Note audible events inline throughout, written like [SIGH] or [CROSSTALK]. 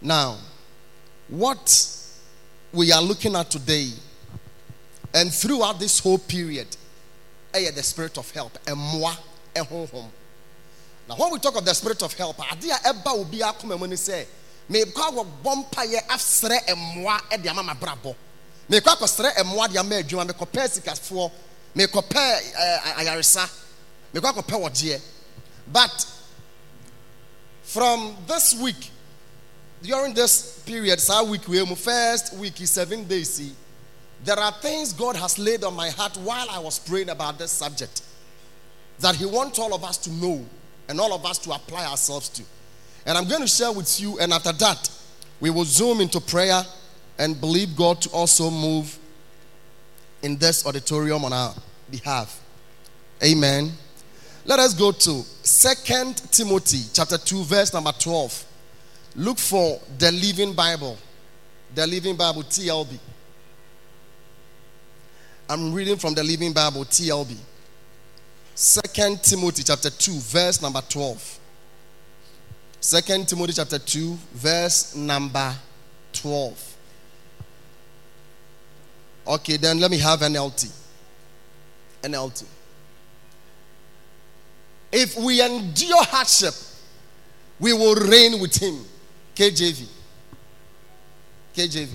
Now, what we are looking at today and throughout this whole period, eh, the spirit of help, and moi, home. Now, when we talk of the spirit of help, adia eba obi mu ni say, me kwa wo bompa ye afsre emmoa eh, e eh, de ama brabo. Me kwa kosre emmoa eh, de ama adwuma me kopɛ sikasfo, me kopɛ ayaresa, me kwa kopɛ wodie. But from this week, during this period, saa week we first week is seven days. See, there are things God has laid on my heart while I was praying about this subject that He wants all of us to know and all of us to apply ourselves to. And I'm going to share with you, and after that, we will zoom into prayer and believe God to also move in this auditorium on our behalf. Amen. Let us go to Second Timothy chapter 2, verse number 12. Look for the Living Bible. The Living Bible, TLB. I'm reading from the Living Bible, TLB. Second Timothy chapter 2, verse number 12. Second Timothy chapter 2, verse number 12. Okay, then let me have NLT. NLT. If we endure hardship, we will reign with him. KJV. KJV.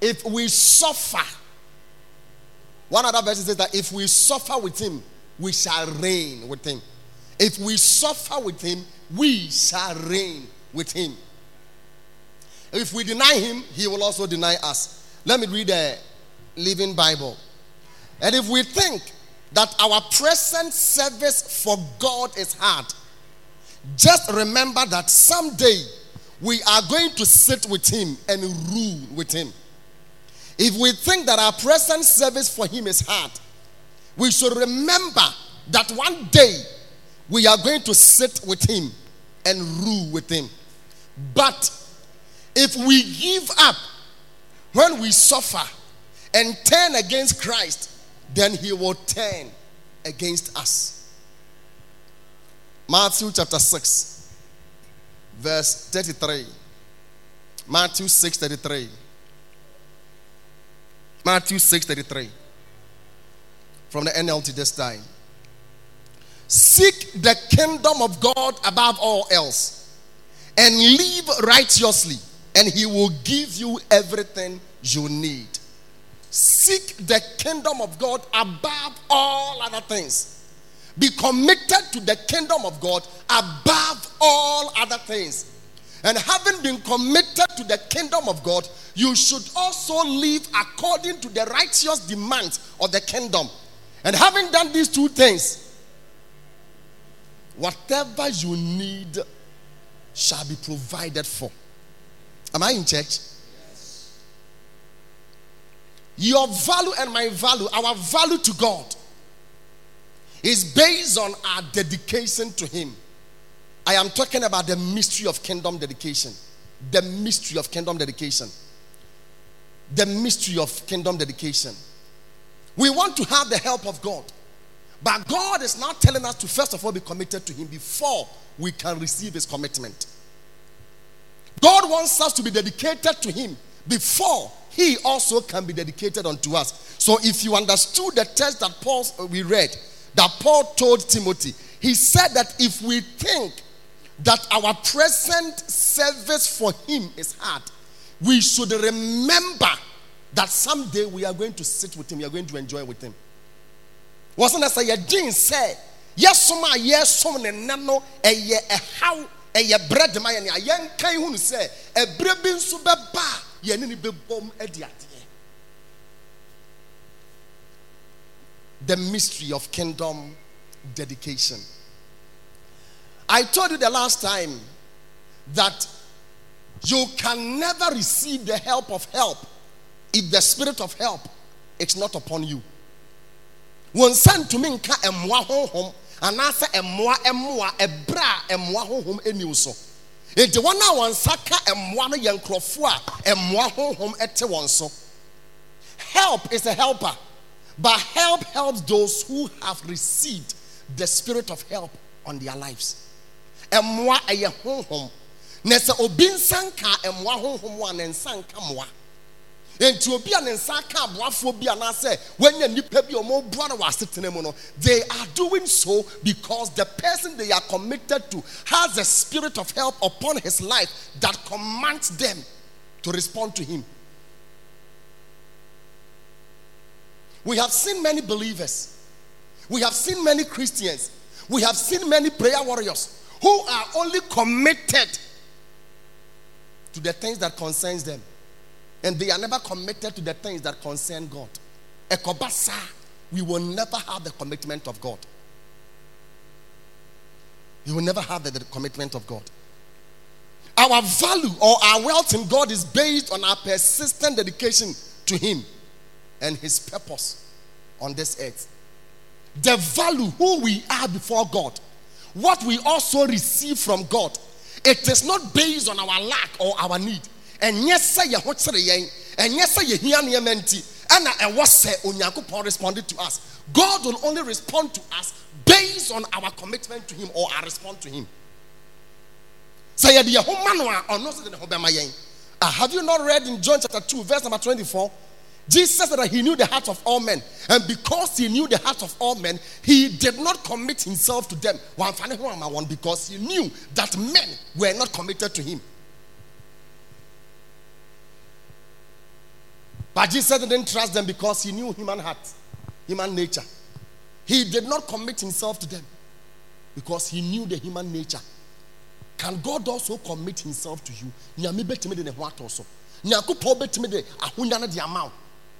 If we suffer, one other verse says that if we suffer with him, we shall reign with him. If we suffer with him, we shall reign with him. If we deny him, he will also deny us. Let me read the Living Bible. And if we think that our present service for God is hard, just remember that someday we are going to sit with him and rule with him. If we think that our present service for him is hard, we should remember that one day we are going to sit with him and rule with him. But if we give up when we suffer and turn against Christ, then he will turn against us. Matthew chapter 6, verse 33. Matthew 6 33. Matthew 6 33. From the NLT this time. Seek the kingdom of God above all else and live righteously, and He will give you everything you need. Seek the kingdom of God above all other things. Be committed to the kingdom of God above all other things. And having been committed to the kingdom of God, you should also live according to the righteous demands of the kingdom. And having done these two things, whatever you need shall be provided for. Am I in church? Your value and my value, our value to God, is based on our dedication to Him. I am talking about the mystery of kingdom dedication. The mystery of kingdom dedication. The mystery of kingdom dedication. We want to have the help of God. But God is now telling us to first of all be committed to Him before we can receive His commitment. God wants us to be dedicated to Him before He also can be dedicated unto us. So if you understood the text that Paul uh, we read, that Paul told Timothy. He said that if we think that our present service for him is hard, we should remember that someday we are going to sit with him, we are going to enjoy with him. Wasn't that say Jean said, Yes, soma, yes, some nano, a ye how a ye bread my a young kai who say, a brebin subaba, yenini be bomb ediat. The mystery of kingdom dedication. I told you the last time that you can never receive the help of help if the spirit of help is not upon you. When sent to me nka emwa honhom anaasɛ so. Enti wɔn a wɔn nsa ka emwa no yɛ nkurɔfo a emwa honhom wɔn so. Help is a helper. But help helps those who have received the spirit of help on their lives. And moi a honhom. na sɛ obi nsa nka mmoa honhom a ne nsa nka mmoa nti obi a ne nsa ka aboafoɔ bi anaasɛ wɔanya nnipa bi a wɔboa no wɔ asetena mu no they are doing so because the person they are committed to has a spirit of help upon his life that commands them to respond to him we have seen many believers we have seen many christians we have seen many prayer warriors who are only committed to the things that concerns them and they are never committed to the things that concern God. Ekobasa, we will never have the commitment of God. You will never have the, the commitment of God. Our value or our wealth in God is based on our persistent dedication to Him and His purpose on this earth. The value who we are before God, what we also receive from God, it is not based on our lack or our need. Kyerɛ yɛn ɛnyɛ sɛ yɛhia nneɛma nti ɛna ɛwɔ sɛ onyankopɔn responded to us. God will only respond to us based on our commitment to him or our response to him. Yɛn ah have you not read in john chapter 2 verse number 24 Jesus said that he knew the hearts of all men. And because he knew the hearts of all men, he did not commit himself to them. Because he knew that men were not committed to him. But Jesus didn't trust them because he knew human heart, human nature. He did not commit himself to them because he knew the human nature. Can God also commit himself to you?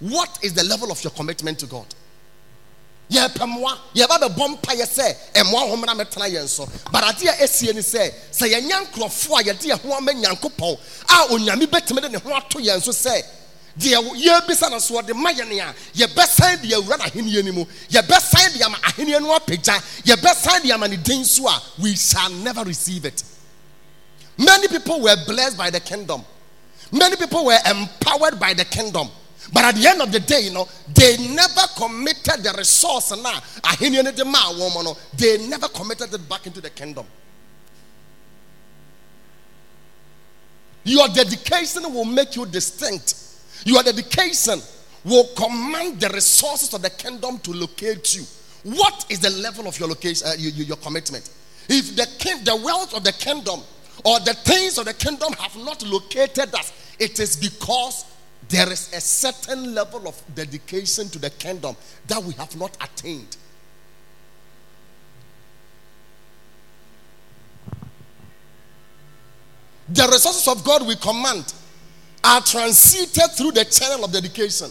what is the level of your commitment to god? Yɛpɛ mmoa yɛba bɛbɔ mpa yɛ sɛ mmoa ho mmara mɛtena yɛn so. But adeɛ a ɛsie ne sɛ sɛ yɛnya nkurɔfoɔ a yɛde yɛn ho ama nyankopɔn a onyame bɛtumi de ne ho ma yɛn a yɛbɛsan de awura n'ahenni no mu yɛbɛsan de ama ahenni no apagya yɛbɛsan de we shall never receive it. Many people were blessed by the kingdom many people were empowered by the kingdom but at the end of the day, you know, they never committed the resource now. They never committed it back into the kingdom. Your dedication will make you distinct. Your dedication will command the resources of the kingdom to locate you. What is the level of your location, uh, your, your commitment? If the king, the wealth of the kingdom or the things of the kingdom have not located us, it is because there is a certain level of dedication to the kingdom that we have not attained. The resources of God we command are transited through the channel of dedication.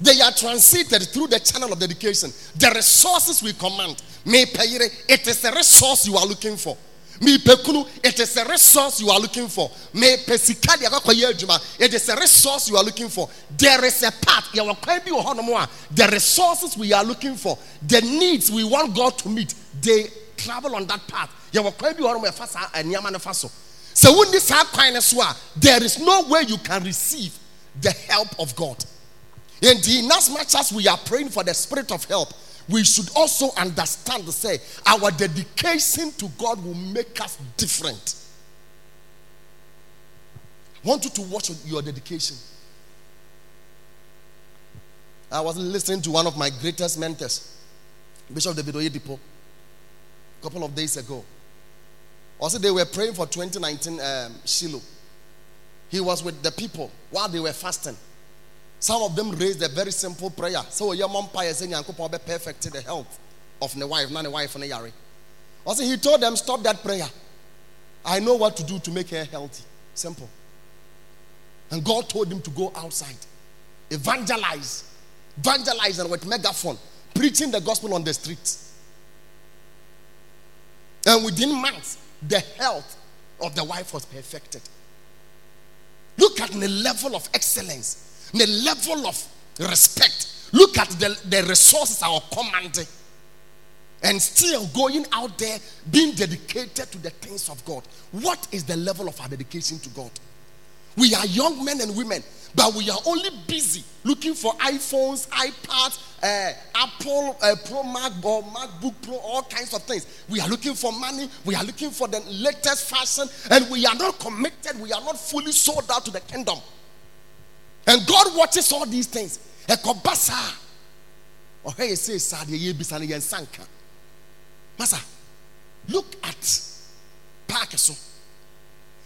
They are transited through the channel of dedication. The resources we command, may it is a resource you are looking for it is a resource you are looking for. It is a resource you are looking for. There is a path the resources we are looking for the needs we want God to meet they travel on that path. Fa eh, so no so a there is no way you can receive the help of God. And in as much as we are praying for the spirit of help we should also understand to say our dedication to God will make us different. I want you to watch your dedication. I was listening to one of my greatest mentors, Bishop David Oyedepo, a couple of days ago. Also, they were praying for 2019 um, Shiloh. He was with the people while they were fasting. Some of them raised a very simple prayer. So oh, your mom pie saying Yankopon be perfect the health of the wife, not the wife and the yari. Also, he told them, stop that prayer. I know what to do to make her healthy. Simple. And God told him to go outside, evangelize, evangelize and with megaphone, preaching the gospel on the streets. And within months, the health of the wife was perfected. Look at the level of excellence, the level of respect. Look at the, the resources our commanding. And still going out there being dedicated to the things of God. What is the level of our dedication to God? We are young men and women, but we are only busy looking for iPhones, iPads, uh, Apple uh, Pro Mac or MacBook Pro, all kinds of things. We are looking for money. We are looking for the latest fashion, and we are not committed. We are not fully sold out to the kingdom. And God watches all these things. Ekobasa. Oh, hey, say, Sanka. Masa, look at Parkinson.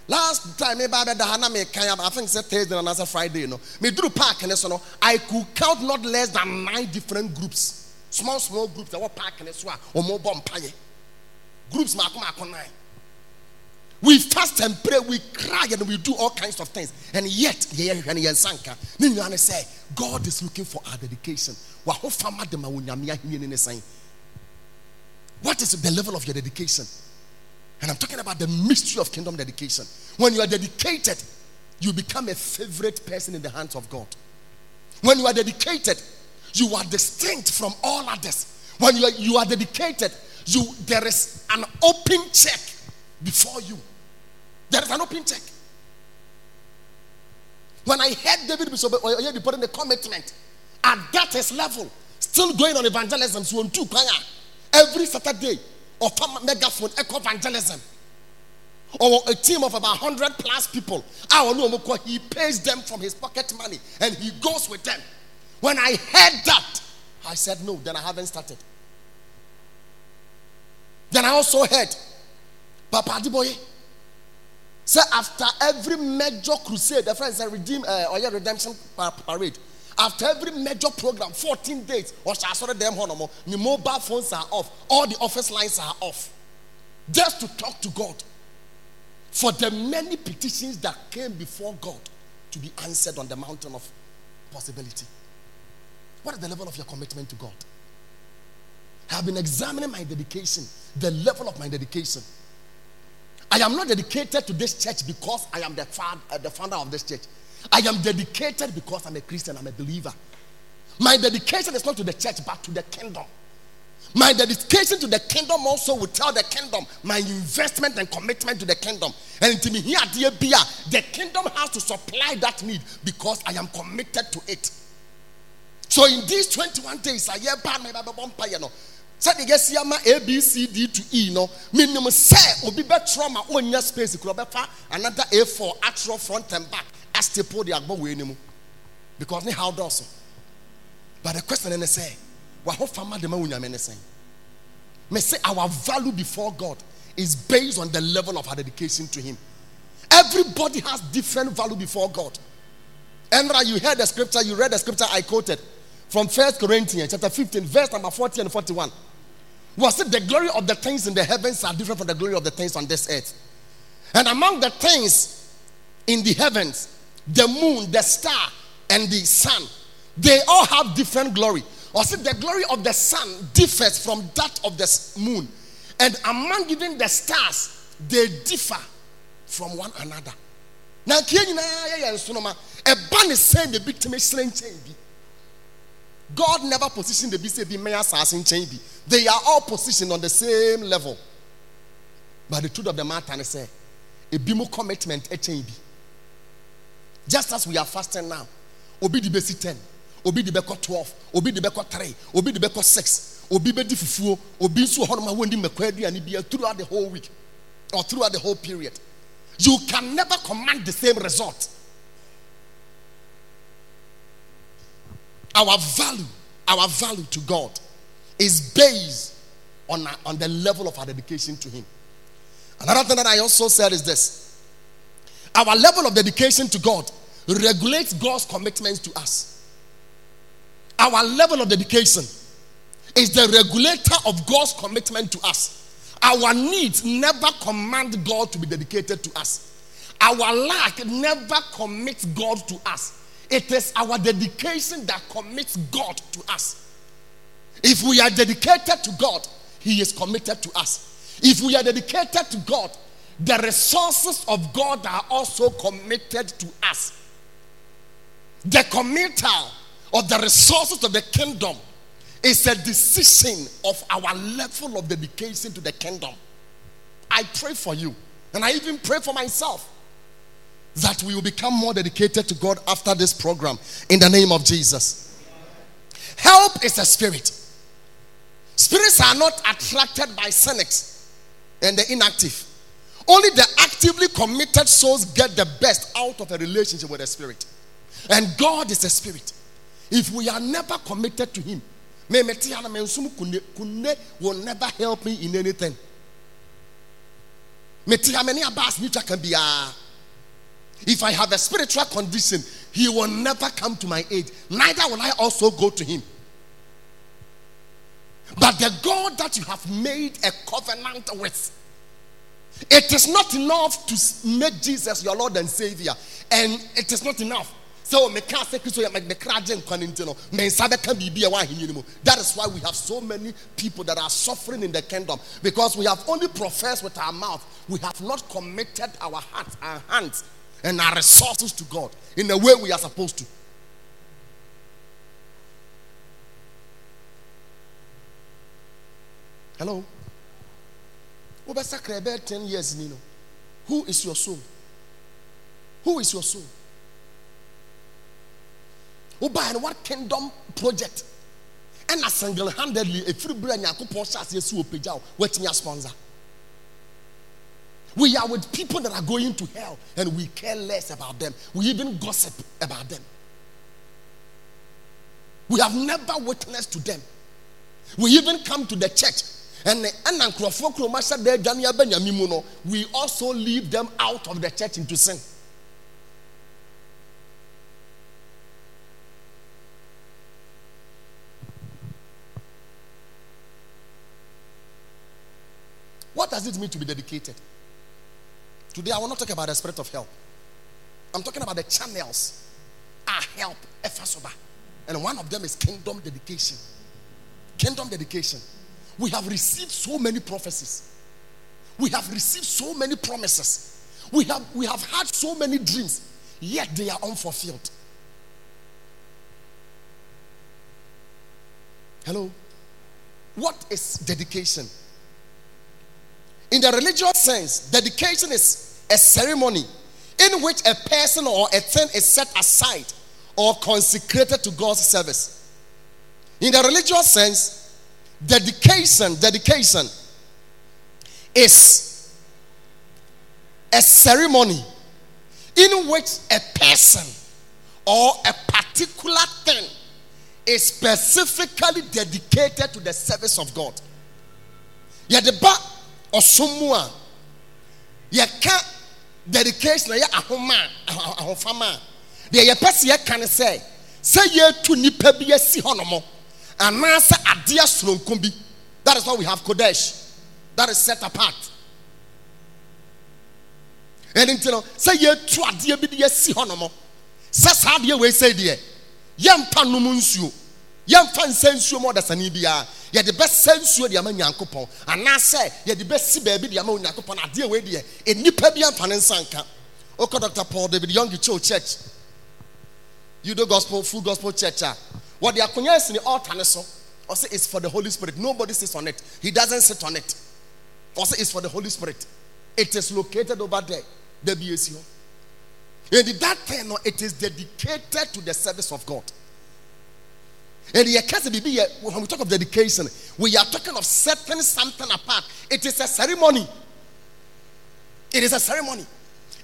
Last time maybe I I think it's Thursday and another Friday, you know. Me drew park and so I could count not less than nine different groups. Small, small groups that were parking as well ah, or more bomb Groups nine. We fast and pray, we cry and we do all kinds of things. And yet, say, God is looking for our dedication. What is the level of your dedication? And I'm talking about the mystery of kingdom dedication. When you are dedicated, you become a favorite person in the hands of God. When you are dedicated, you are distinct from all others. When you are, you are dedicated, you there is an open check before you. There is an open check. When I heard David Bishop putting the commitment at that his level, still going on evangelism, so on two every Saturday, or megaphone echo evangelism. Or a team of about 100 plus people. I will know he pays them from his pocket money and he goes with them. When i heard that i said no then i haven't started. Then i also heard papa Adeboye say after every major crusade the friends say redeem uh, or redemption parade after every major program, 14 days, or shall I them honomo, the mobile phones are off, all the office lines are off. Just to talk to God. For the many petitions that came before God to be answered on the mountain of possibility. What is the level of your commitment to God? I have been examining my dedication, the level of my dedication. I am not dedicated to this church because I am the, father, uh, the founder of this church. I am dedicated because I'm a Christian, I'm a believer. My dedication is not to the church, but to the kingdom. My dedication to the kingdom also will tell the kingdom my investment and commitment to the kingdom. And to me, here, dear Bia, the kingdom has to supply that need because I am committed to it. So in these 21 days, I hear. Sɛde yɛsi ama a b c d to e no. Menim sɛ obi bɛtwerɛ ma ɔnya space kura ɔbɛfa another a4 atwerɛ front and back. Astepo de agbɔ wei ne mu. Because ne how dɔɔso but the question ne sɛ wahɔ fama de ma wo nyame ne sɛn me say our value before god is based on the level of our dedication to him. Everybody has different value before god. And you heard the scripture you read the scripture i quoted from first corinthians chapter 15 verse number 40 and 41 was it the glory of the things in the heavens are different from the glory of the things on this earth and among the things in the heavens the moon, the star, and the sun, they all have different glory. Or see, the glory of the sun differs from that of the moon. And among even the stars, they differ from one another. Now, a ban is saying the big to God never positioned the BCB. They are all positioned on the same level. But the truth of the matter is, a bimu commitment. Just as we are fasting now. Obi di besi 10. Obi di beko 12. Obi di beko 3. Obi di beko 6. Obi be di fufuo. Obi nso ho ma wondi mekwa aduane bia throughout the whole week or throughout the whole period. You can never command the same result. Our value, our value to God is based on, on the level of our dedication to Him. Another thing that I also said is this our level of dedication to God regulates God's commitments to us. Our level of dedication is the regulator of God's commitment to us. Our needs never command God to be dedicated to us. Our lack never commits God to us. It is our dedication that commits God to us. If we are dedicated to God, He is committed to us. If we are dedicated to God, the resources of God are also committed to us. The committal of the resources of the kingdom is a decision of our level of dedication to the kingdom. I pray for you, and I even pray for myself that we will become more dedicated to God after this program in the name of Jesus. Help is a spirit. Spirits are not attracted by cynics and the inactive. Only the actively committed souls get the best out of a relationship with a spirit. And God is a spirit. If we are never committed to Him, will never help me in anything. Ah. If I have a spiritual condition, He will never come to my aid. Neither will I also go to Him. But the God that you have made a covenant with, it is not enough to make Jesus your Lord and Savior. And it is not enough. So that is why we have so many people that are suffering in the kingdom because we have only professed with our mouth we have not committed our hearts and hands and our resources to God in the way we are supposed to. Hello? Ɛbɛyɛ 10 years ni no who is your soul? Who is your soul? Wobaɛ no what kingdom project? Ɛna single handedly ɛfiri berɛ a nyankopɔn hyɛ aseɛ si wɔ pagya wo woatumi sponsor we are with people that are going to hell and we care less about them. We even gossip about them. We have never witnessed to them. We even come to the church and we also leave them out of the church into sin. What does it mean to be dedicated today i will not talk about the spirit of help i'm talking about the channels our help efasoba and one of them is kingdom dedication kingdom dedication we have received so many prophecies. We have received so many promises. We have, we have had so many dreams, yet they are unfulfilled. Hello? What is dedication? In the religious sense, dedication is a ceremony in which a person or a thing is set aside or consecrated to God's service. In the religious sense, dedication dedication is a ceremony in which a person or a particular thing is specifically dedicated to the service of God. Yɛde ba ɔsom mu a yɛka dedication a yɛ ahoma ahofama a deɛ yɛpɛ sɛ yɛka ne sɛ sɛ yɛtu nnipa bi asi hɔ no mɔ anaasɛ adeɛ soronko bi that is why we have kodesh. That is set apart. Ɛno nti no sɛ yɛtu adeɛ bi de yɛasi hɔ no sɛ saa adeɛ wei sɛ deɛ yɛmpa nom nsuo. Yɛmfa nsa nsuo mu ɔdasani biara yɛde bɛsa nsuo de ama nyankopɔn anaasɛ yɛde bɛsi baabi de ama onyankopɔn adeɛ wei deɛ nnipa bi amfa ne nsa nka okɔ dr paul david Yonggi Cho you do gospel full gospel church a akonya is in the altar so say it's for the Holy Spirit. Nobody sits on it. He doesn't sit on it. say it's for the Holy Spirit. It is located over there. The BACO. And that thing, it is dedicated to the service of God. And when we talk of dedication, we are talking of setting something apart. It is a ceremony. It is a ceremony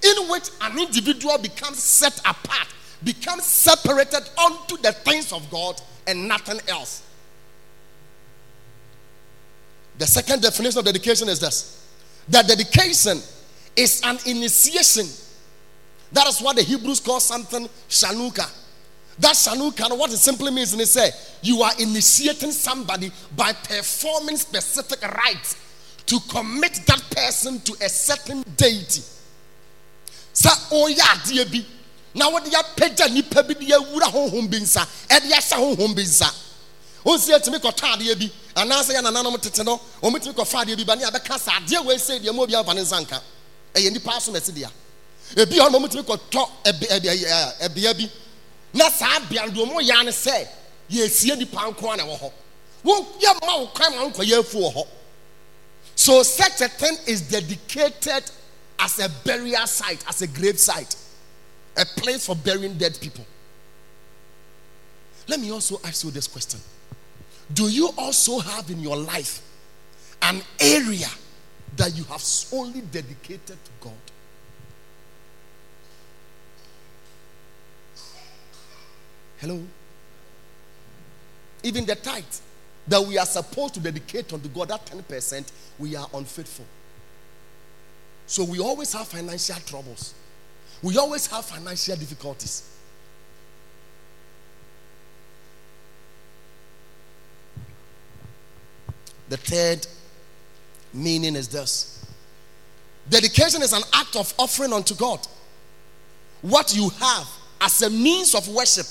in which an individual becomes set apart becomes separated unto the things of God and nothing else. The second definition of dedication is this that dedication is an initiation. That is what the Hebrews call something Chanukah. That Chanukah, what it simply means, and they say, you are initiating somebody by performing specific rites to commit that person to a certain deity. Sa oya diye na wɔde apagya nipa bi de awura honhom bi nsa ɛde ahyɛ honhom bi nsa onsi etumi kɔtɔ adeɛ bi. Anaasɛ yɛ nananom tete no tumi kɔfa adeɛ bi ba ne abɛka sa adeɛ wɔ ese deɛ mo obi afa ne nsa nka. Ɛyɛ nipa aso na ɛsi dea. Ebi a ɔmo tumi kɔtɔ ɛbi ɛbi ɛbi ɛbea bi na saa bea do ɔmo yaa ne sɛ yɛsie nipa nko ara na ɛwɔ hɔ. Wɔn yɛ kwan ma nkɔ yɛ wɔ hɔ. So such a thing is dedicated as a burial site as a grave site. A place for burying dead people. Let me also ask you this question. Do you also have in your life an area that you have solely dedicated to God? Hello? Even the tithe that we are supposed to dedicate unto God, that 10%, we are unfaithful. So we always have financial troubles. We always have financial difficulties. The third meaning is this dedication is an act of offering unto God what you have as a means of worship,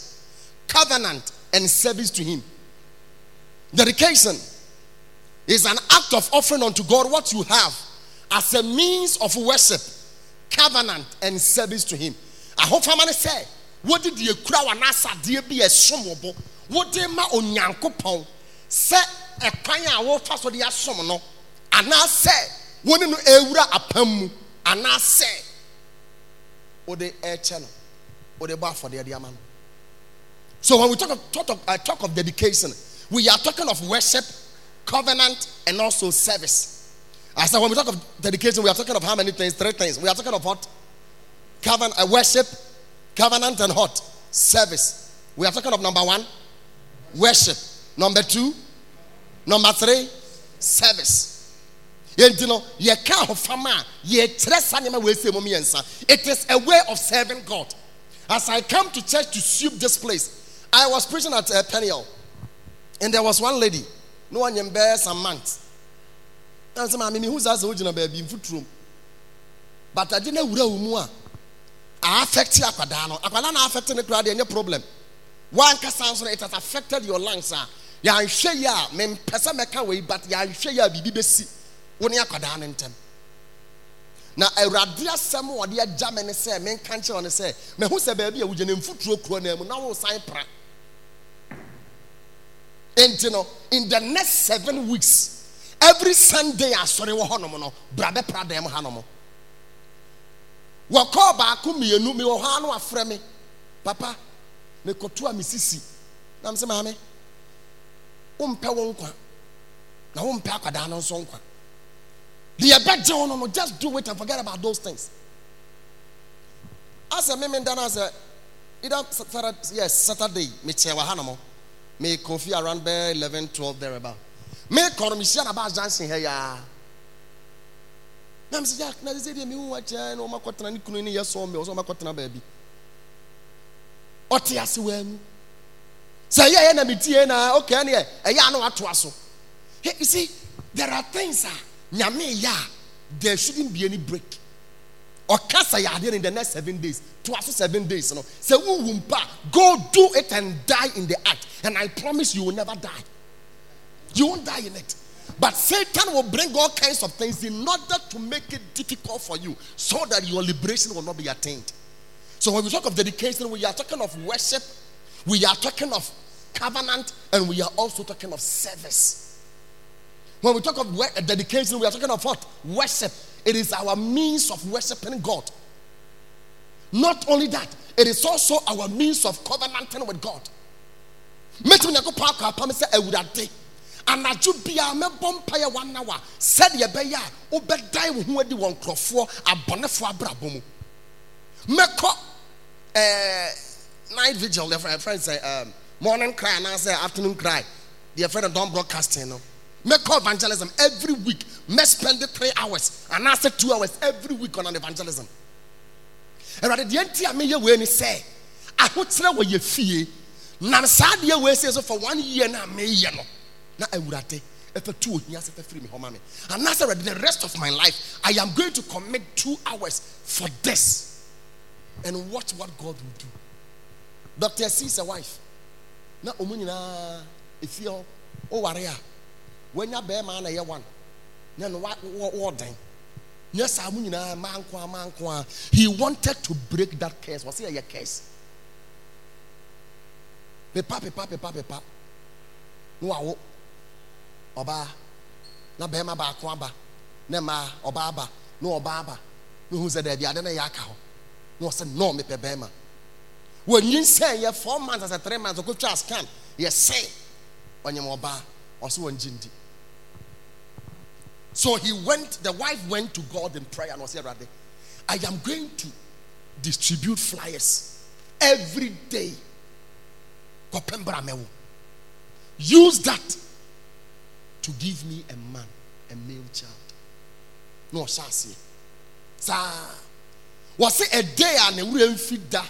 covenant, and service to Him. Dedication is an act of offering unto God what you have as a means of worship, covenant, and service to Him. I hope I'm say, what did you when I said, dear be a sumable? What did my onyankopon say? A kwan a wɔfa so de asom no anaasɛ wɔne no ewura apam mu anaasɛ wɔde ɛkyɛ no wɔde bɔ afɔdeɛ de ama no so when we talk of, talk of, uh, talk of dedication we are talking of worship covenant and also service. I said when we talk of dedication we are talking of how many things? Three things. We are talking of what? Covenant uh, worship covenant and what? Service. We are talking of number one worship. Number two number three service. Mu mmiɛnsa it is a way of serving god. As i come to church to sweep this place i was preaching at uh, peniel and there was one lady no one in bɛɛ some months na sɛ maame mehu saa sɛ wogyina baabi mfoturom but ade no awura wo mu a affect akwadaa no akwadaa na affect ne koraa deɛ ɛnyɛ problem nso no it has affected your lungs a yɛanhwɛ yi a mempɛ sɛ mɛka wei but yɛanhwɛ yi a biribi bɛsi wo ne akwadaa no ntɛm na awurade asɛm wɔde agya me ne sɛ menka nkyerɛ ne sɛ maho sɛ baabi a wogyane mfoturo kuro no mu na wosane pra. Enti no in the next seven weeks every sunday asɔre wɔ hɔnom no bra bɛpra dan m ha nom wɔkɔɔ baako mmienu mewɔ hɔ a no afrɛ me. Papa mekɔto a mesisi. Nam sɛ maame wompɛ wo nkwa na wompɛ akwadaa no nso nkwa. Deɛ ɛbɛgye wo no no just do it and forget about those things. Asɛ me menda no asɛ either saturday yes saturday mekyɛ wɔ ha no mo me kofi around bɛɛ 11 12 there about. Me no baa junction ha yaa na mesɛ ya. Na sɛ deɛ mehu wakyɛ na ɔmakɔtena ne kunu ne yɛ sɔ me ɔ sɛ ɔmakɔtena baabi ɔte ase waamu sɛ ɛyɛ yɛ na metie na okay a na watoa so hey, you see there are things a nyame yɛ a there shouldn't be any break. Ɔka sɛ yɛ adeɛ in the next seven days toa so seven days no. Sɛ wowu mpa go do it and die in the act. And i promise you will never die. You won't die in it. But satan will bring all kinds of things in order to make it difficult for you so that your liberation will not be attained. So when we talk of dedication we are talking of worship we are talking of covenant and we are also talking of service. When we talk of dedication, we are talking of what? Worship. It is our means of worshiping God. Not only that, it is also our means of covenanting with God. Mɛtumi na ko paako apam sɛ awurade anadwo bia mɛbɔ mpaeɛ one hour sɛdeɛ ɛbɛyɛ a wobɛdan wo ho adi wɔ nkurɔfoɔ abɔnefoɔ abrabɔ mu mɛkɔ ɛɛ night vigil the eh, friend say eh, um, morning cry say afternoon cry the friend don't broadcasting no make call evangelism. Every week me spend three hours and I say two hours every week on an evangelism. And at the end of me ye we ni say ahokyerɛ wɔ yɛ fie nam saa deɛ wei sɛ so for one year now na meyɛ no na awurade ɛfɛ tu ohia sɛ fɛfiri me hɔ ma me anaasɛ the rest of my life i am going to commit two hours for this. And watch what god will do. Dr. C is a wife. Nyinaa efie hɔ oh, ɔware a wanya bɛrima na ɛyɛ one. Na no wɔɔden Yes, I'm man, man, He wanted to break that curse. Was he a curse? Pepa, pepa, pepa, pepa. No, I ɔbaa na bɛrima baako aba na mmaa ɔbaa aba na ɔbaa aba na ohun sɛ dɛbi ade na yɛ aka hɔ na ɔsɛ nɔɔ mepɛ bɛrima wɔnyi nsɛn yɛ four months as a three months ɔkotwa scan yɛ sɛ ɔnyɛm ɔbaa ɔsɛ wɔn gyi ndi so he went the wife went to God in prayer and ɔsɛ ɛwurade I am going to distribute flyers every day. Use that to give me a man a male child. No, aseɛ saa wɔsi ɛdɛ a ne wura nfi da?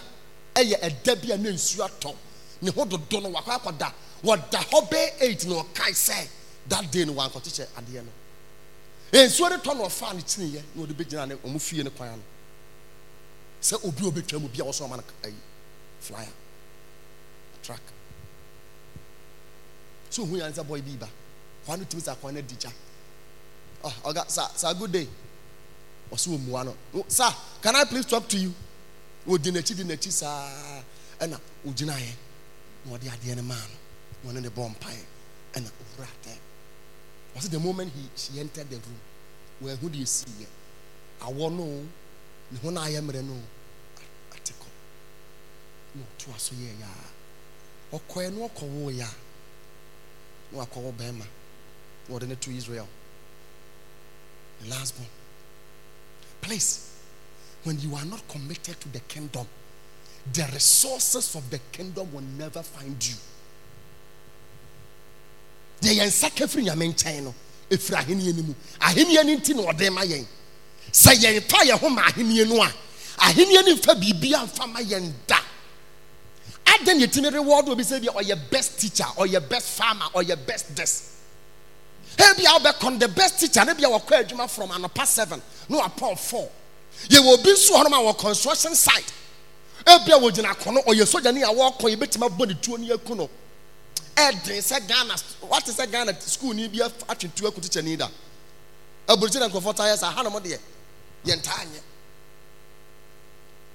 Ɛyɛ ɛdɛ bi a ne nsuo atɔ ne ho dodo no wakɔ akɔda wɔda hɔ bɛɛ eight na ɔkae sɛ that day no wankɔkyekyɛ adeɛ no nsuo de tɔ na ɔfa ne kyini yɛ na ɔde bɛgyina ne ɔmo fie ne kwan no sɛ obi a obɛtwa mu bi a wɔsɔ ɔma no ayi flyer track so ohun yan sɛ bɔy bi ba. Kwan no tumi sɛ akwan no adi gya. Oh ɔga sir sir good day. Ɔsɛ wɔ mua no. Sir can i please talk to you? Ɔdi n'akyi di n'akyi saa. Ɛna ɔgyina yɛ na ɔde adeɛ no maa no. Na ɔne ne bɔ mpaeɛ. Ɛna owura atɛm ɔsɛ the moment he she entered the room? Well, who do wɔn ɛho de esi yɛ awɔ no. Ne ho n'ayɛ mmerɛ no ate kɔ na ɔto aso yɛ yaa ɔkɔɛ no ɔkɔwɔ yaa na wakɔwɔ bɛrima na ɔde ne to israel. The last born. Please when you are not committed to the kingdom the resources of the kingdom will never find you deɛ yɛn nsa kafiri nyame nkyɛn no efiri ahenni no mu. Ahenni no nti na ɔde ma yɛn. Sɛ yɛn fa yɛn ho ma ahenni no a ahenni no nfa biribi anfa ma yɛn da. Adan yɛ timi reward obi sɛ deɛ ɔyɛ best teacher ɔyɛ best farmer ɔyɛ best this? Ebi a ɔbɛkɔn the best teacher ne bi a wɔkɔ adwuma from anɔpa seven no apɔn four. Yɛwɔ obi nso hɔ a wɔ construction site. Ebi a wɔgyina akɔnɔ ɔyɛ sogyani a wɔkɔ yɛbɛtumi abɔ ne tuo ne yɛku no ɛden sɛ ghana wate sɛ ghana sukuulni bi atwetu aku tikyɛni da. Aburukyi na nkurɔfoɔ tayɛ sɛ hanom deɛ yɛntaa nyɛ.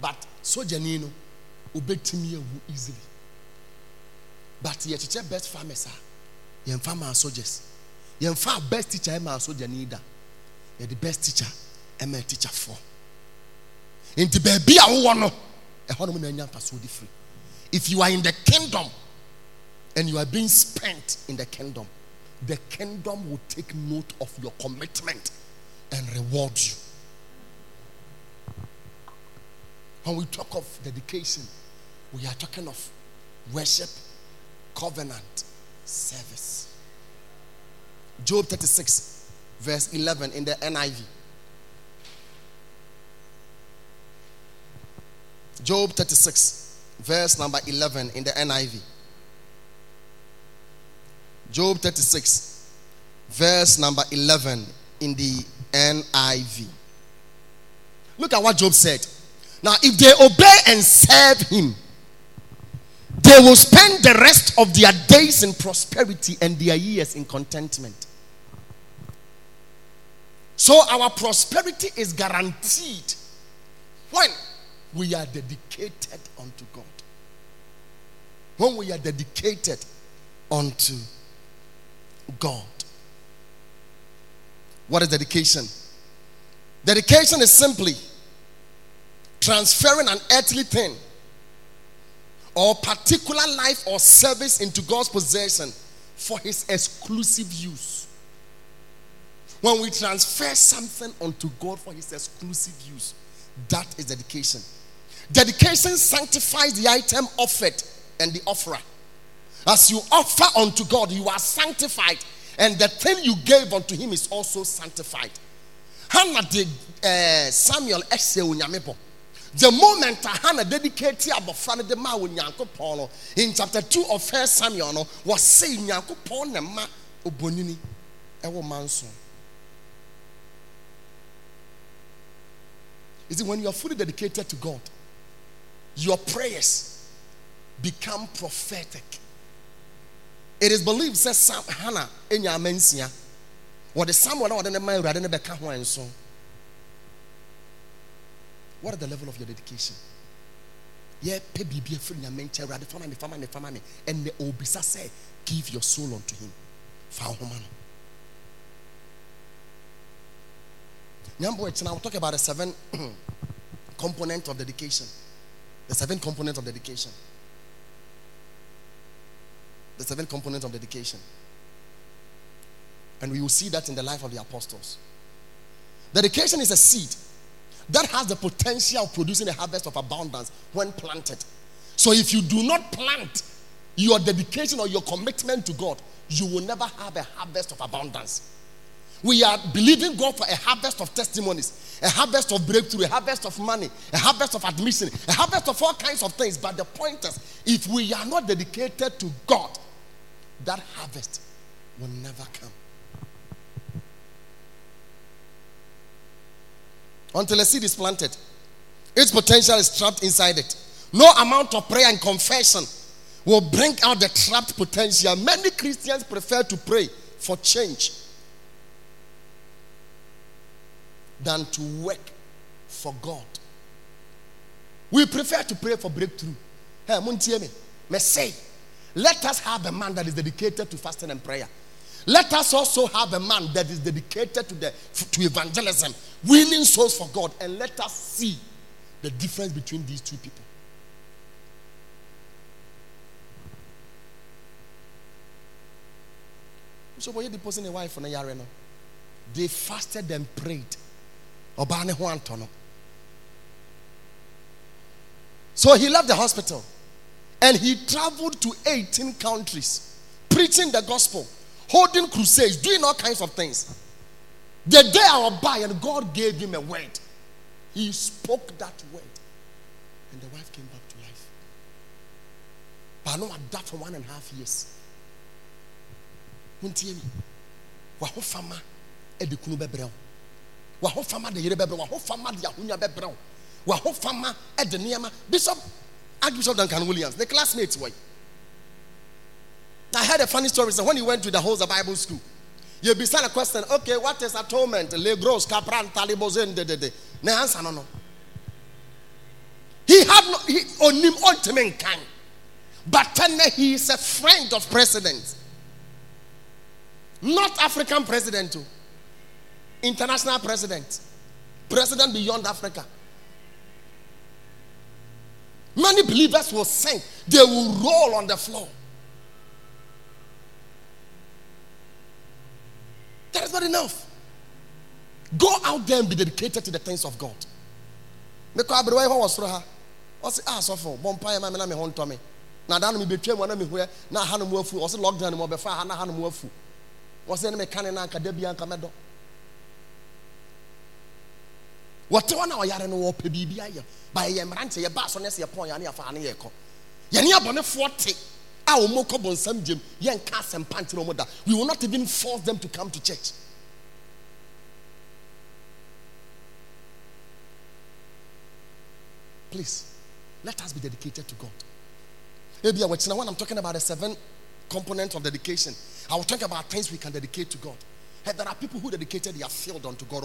But sogyani no obɛtumi awu easily. But yɛkyekyɛ best farmers a yɛmfa maa sogers yɛmfa best teacher maa sogyani da. Yɛde best teacher ma teacherfoɔ nti baabi a wowɔ no ɛhɔnom na anya mfasoɔ de firi if you are in the kingdom and you are being spent in the kingdom the kingdom will take note of your commitment and reward you. When we talk of dedication we are talking of worship covenant service. Job 36 verse 11 in the niv Job 36, verse number 11 in the NIV. Job 36, verse number 11 in the NIV. Look at what Job said. Now, if they obey and serve him, they will spend the rest of their days in prosperity and their years in contentment. So, our prosperity is guaranteed when we are dedicated unto God. When we are dedicated unto God. What is dedication? Dedication is simply transferring an earthly thing or particular life or service into God's possession for his exclusive use. When we transfer something unto God for his exclusive use, that is dedication. Dedication sanctifies the item offered and the offerer. As you offer unto God, you are sanctified, and the thing you gave unto Him is also sanctified. Hannah did uh, Samuel ese onyamebo. The moment Hannah dedicated abofra de ma onyankopon no in chapter 2 of First Samuel was say nyankopon na ma obonini ewo manso. Is it when you are fully dedicated to God, your prayers become prophetic. It is believed says Sam Hannah enya amansia. What the Samuel na ɔde ne man awurade ne bɛka ho. What is the level of your dedication? Yeah, pay bibi free nyame nkyɛn awurade fama me fama me fama me ɛnɛ obisa say, give your soul unto him fa ho ma no nyambo ɛkyina i'll talk about the seven [CLEARS THROAT] components of dedication the seven components of dedication the seven components of dedication and we will see that in the life of the apostles dedication is a seed that has the potential of producing a harvest of abundance when planted. So if you do not plant your dedication or your commitment to God, you will never have a harvest of abundance. We are believing God for a harvest of testimonies, a harvest of breakthrough, a harvest of money, a harvest of admission, a harvest of all kinds of things. But the point is, if we are not dedicated to God, that harvest will never come. until a seed is planted. Its potential is trapped inside it. No amount of prayer and confession will bring out the trapped potential. Many Christians prefer to pray for change than to work for God. We prefer to pray for breakthrough. Hey, me. Me say, let us have a man that is dedicated to fasting and prayer. Let us also have a man that is dedicated to, the, to evangelism, winning souls for God, and let us see the difference between these two people. So, why you depositing a wife on a yard? They fasted and prayed. So he left the hospital and he traveled to 18 countries preaching the gospel holding crusades, doing all kinds of things. The day I was by, and God gave him a word. He spoke that word, and the wife came back to life. But I know I died for one and a half years. Wontie mi, waho fama ɛde kunu bɛbrɛ wo, waho fama de yere wo, waho fama de ahonya bɛbrɛ wo, waho fama ɛde nneɛma. Bishop Archbishop Duncan Williams, the classmates were. I heard a funny story. So when he went to the Hosa Bible School, you be a question. Okay, what is atonement? Le Legros, Capran, Talibozen, de de de. No answer, no, no. He had no, he on him ultimate kind. But he is a friend of president. Not African president, too. International president. President beyond Africa. Many believers will sing. They will roll on the floor. That is not enough. Go out there and be dedicated to the things of God. mekɔ aberewa yi hɔ wɔ soro ha ɔsi a ah, asɔfo bɔ mpa yɛ ma mi na mi ho ntɔ mi na adan mi betwa mu na mi hu na aha no mu afu ɔsi lockdown wɔte hɔ na ɔyare no wɔpɛ biribi ayɛ ba yɛ mmerante yɛ ba so ne sɛ yɛ pɔn yɛ ne yɛ fa ne yɛ kɔ yɛne abɔnefoɔ te a wɔn kɔ bɔnsam gyem yɛn ka asɛmpa nkyerɛ wɔn da we will not even force them to come to church. Please, let us be dedicated to God. Maybe when I'm talking about the seven components of dedication, I will talk about things we can dedicate to God. Hey, there are people who dedicated their field unto God.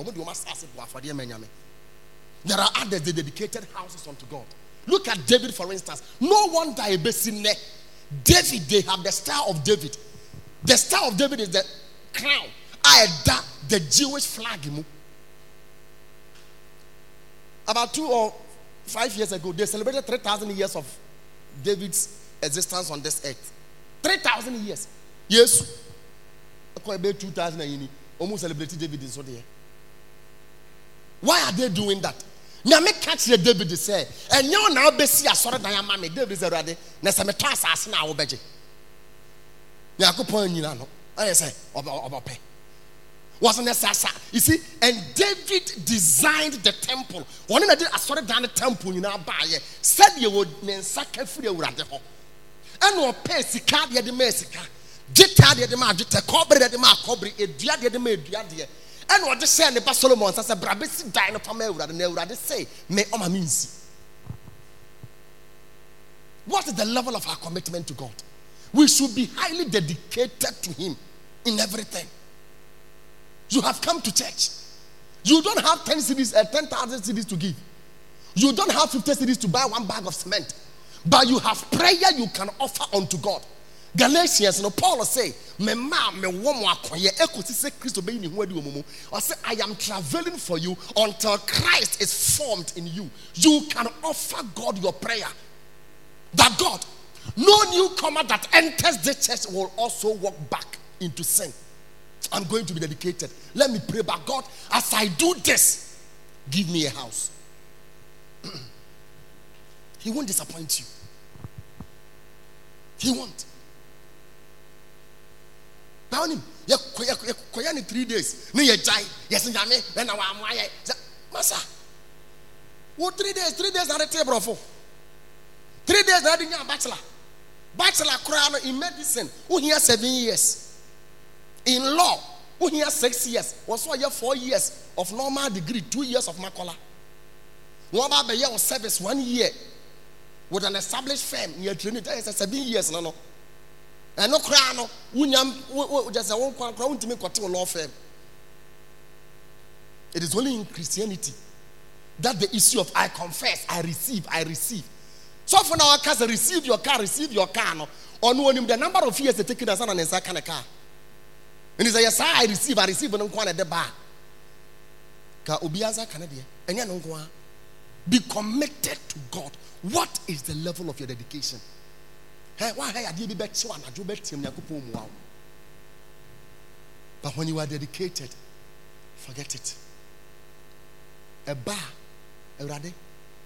There are others they dedicated houses unto God. Look at David, for instance. No a basin David, they have the star of David. The star of David is the crown. I that the Jewish flag. About two or five years ago, they celebrated 3,000 years of David's existence on this earth. 3,000 years. Yes. About 2,000 almost celebrated David in. Why are they doing that? nyame ka kyerɛ david sɛ ɛnyɛ wo na wobɛsi asɔredan ama me? David sɛ awurade na sɛ metɔ asase no a wobɛgye. Nyankopɔn anyina no ɛyɛ sɛ ɔbɛpɛ was ne sasa you see and david designed the temple. Ɔne na de asɔredan no temple nyinaa baayɛ sɛdeɛ wɔ ne nsa ka firi awurade hɔ. Ɛna ɔpɛ sika deɛ de ma sika dwetɛ deɛ de ma dwetɛ kɔbere deɛ de ma kɔbere edua deɛ de ma edua deɛ ɛna ɔde hyɛ ne ba solomon nsa sɛ bra bɛsi dan no pama awurade na awurade sɛ me ɔma me nsi what is the level of our commitment to god? We should be highly dedicated to him in everything. You have come to church. You don't have 10 cedis uh, 10,000 cedis to give. You don't have 50 cedis to buy one bag of cement, but you have prayer you can offer unto God. Galatians, no Paul say, me ma me wo. I say I am traveling for you until Christ is formed in you. You can offer God your prayer. That God, no newcomer that enters the church will also walk back into sin. I'm going to be dedicated. Let me pray back. God, as I do this, give me a house. [CLEARS THROAT] he won't disappoint you. He won't. Down him. Yɛkɔyɛ ne three days. Ne yɛ gyae yɛsɛ nyame ɛna wɔamoa yɛ masa wo three days three days na de te borɔfo three days na de nya bachelor. Bachelor koraa no in medicine wohia seven years. In law wohia six years. Wɔso ɔyɛ four years of normal degree two years of makola. Wɔn ba abɛyɛ wɔ service one year. With an established firm yɛ training tell you sɛ seven years no no ɛno koraa no wonyam gya sɛ wo koraa wontumi nkɔte wo law it is only in christianity that the issue of i confess i receive i receive. So for now aka sɛ receive your car receive your car no. Ɔno onim the number of years ansa na ne nsa ka ne car? Ɛni sɛ yɛ saa i receive i receive no nko na ɛde baa ka obi ansa ka ne deɛ ɛnyɛ no nko be committed to god. What is the level of your dedication But when you are dedicated forget it. Ɛba awurade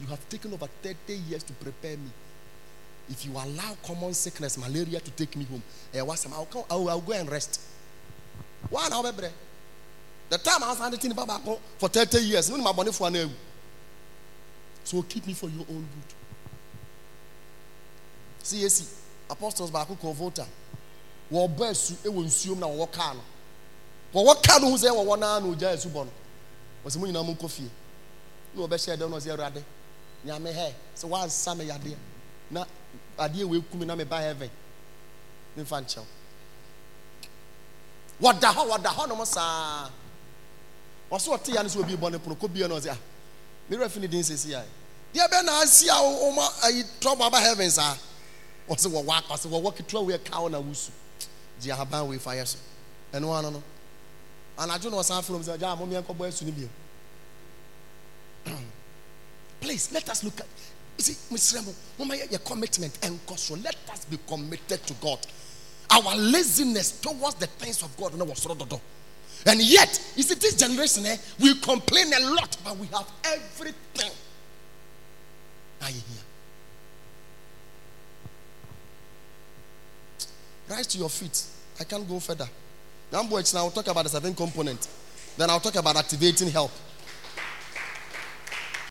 you have taken over 30 years to prepare me. If you allow common sickness malaria to take me home eh, wasɛm I'll, come, I'll, I'll go and rest. Wa na wobɛbrɛ the time I was handing nipa baako for 30 years no ni ma bɔne fo ana so keep me for your own good CAC apostles baako kɔ volta wɔbɔ asu wɔ nsuom na wɔwɔ kaa no. Wɔwɔ kaa no ho sɛ wɔwɔ naa na ogya asu bɔ no. Wɔsɛ mo nyinaa mo nkɔ fie. Na wɔbɛhyɛ dɛm na ɔsɛ awurade nyame hɛ. Sɛ wansa me yadeɛ na adeɛ wɔ ekum na me ba heaven ne nfa nkyɛw. Wɔda hɔ wɔda hɔ nom saa. Wɔso ɔte ya no sɛ obi bɔ ne pono kɔ bie na ɔsɛ ah mmerɛ fi ne din sɛ si ayɛ deɛ bɛ na asi a wɔma ayi trɔbɔ wɔsɛ wɔwɔ akɔ sɛ wɔwɔ ketewa wei ka wo na wusu gye ahaban wei fa yɛ so ɛno ano no anadwo na ɔsan foro mu sɛ gya mo mmea nkɔbɔ asu no bio [CLEARS THROAT] please let us look at you see mesrɛ mo moma yɛ yɛ commitment ɛnkɔ so let us be committed to god. Our laziness towards the things of god na wɔ soro dodo and yet you see this generation eh, we complain a lot but we have everything. Ayɛ hia Rise to your feet. I can't go further. Now, I'll talk about the seven component. Then I'll talk about activating help.